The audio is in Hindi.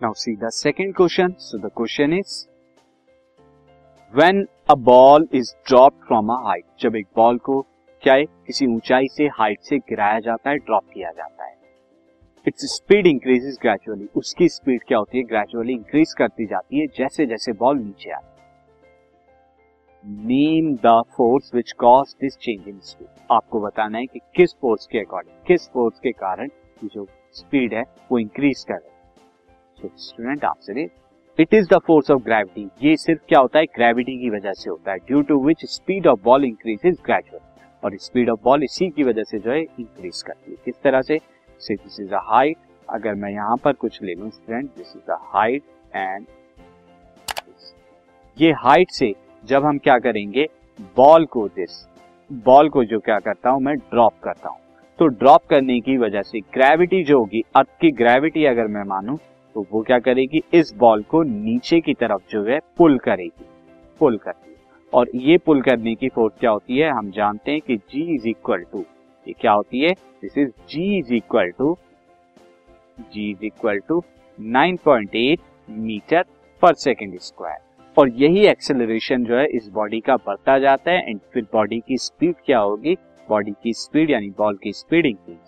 Now see the second question so the question is when a ball is drop from a height जब एक बॉल को क्या है, किसी ऊंचाई से हाइट से गिराया जाता है ड्रॉप किया जाता है। इट्स स्पीड इंक्रीजेस ग्रेजुअली उसकी स्पीड क्या होती है? ग्रेजुअली इंक्रीज करती जाती है, जैसे जैसे बॉल नीचे आती name the force which cause this change in speed आपको बताना है कि किस फोर्स के अकॉर्डिंग किस फोर्स के कारण जो स्पीड है, वो इंक्रीज कर हैं। Student answer is it is the force of gravity ये सिर्फ़ क्या होता है? ग्रेविटी की वजह से होता है due to which speed of ball increase is gradual और स्पीड ऑफ़ बॉल इसी की वजह से जो है इंक्रीज करती है। किस तरह से? दिस इज़ अ हाइट अगर मैं यहाँ पर कुछ ले लू student this is a height and ये हाइट से जब हम क्या करेंगे? बॉल को दिस बॉल को जो क्या करता हूँ, मैं ड्रॉप करता हूँ। तो ड्रॉप करने की वजह से ग्रेविटी जो होगी अर्थ की ग्रेविटी अगर मैं मानू तो वो क्या करेगी? इस बॉल को नीचे की तरफ़ जो है पुल करेगी। पुल करती है और ये पुल करने की फोर्स क्या होती है? हम जानते हैं कि G इज़ इक्वल टू ये क्या होती है? This is G is equal to G is equal to 9.8 metre per second square और यही एक्सेलरेशन जो है, इस बॉडी का बढ़ता जाता है। एंड फिर बॉडी की स्पीड क्या होगी? बॉडी की स्पीड यानी बॉल की speed increase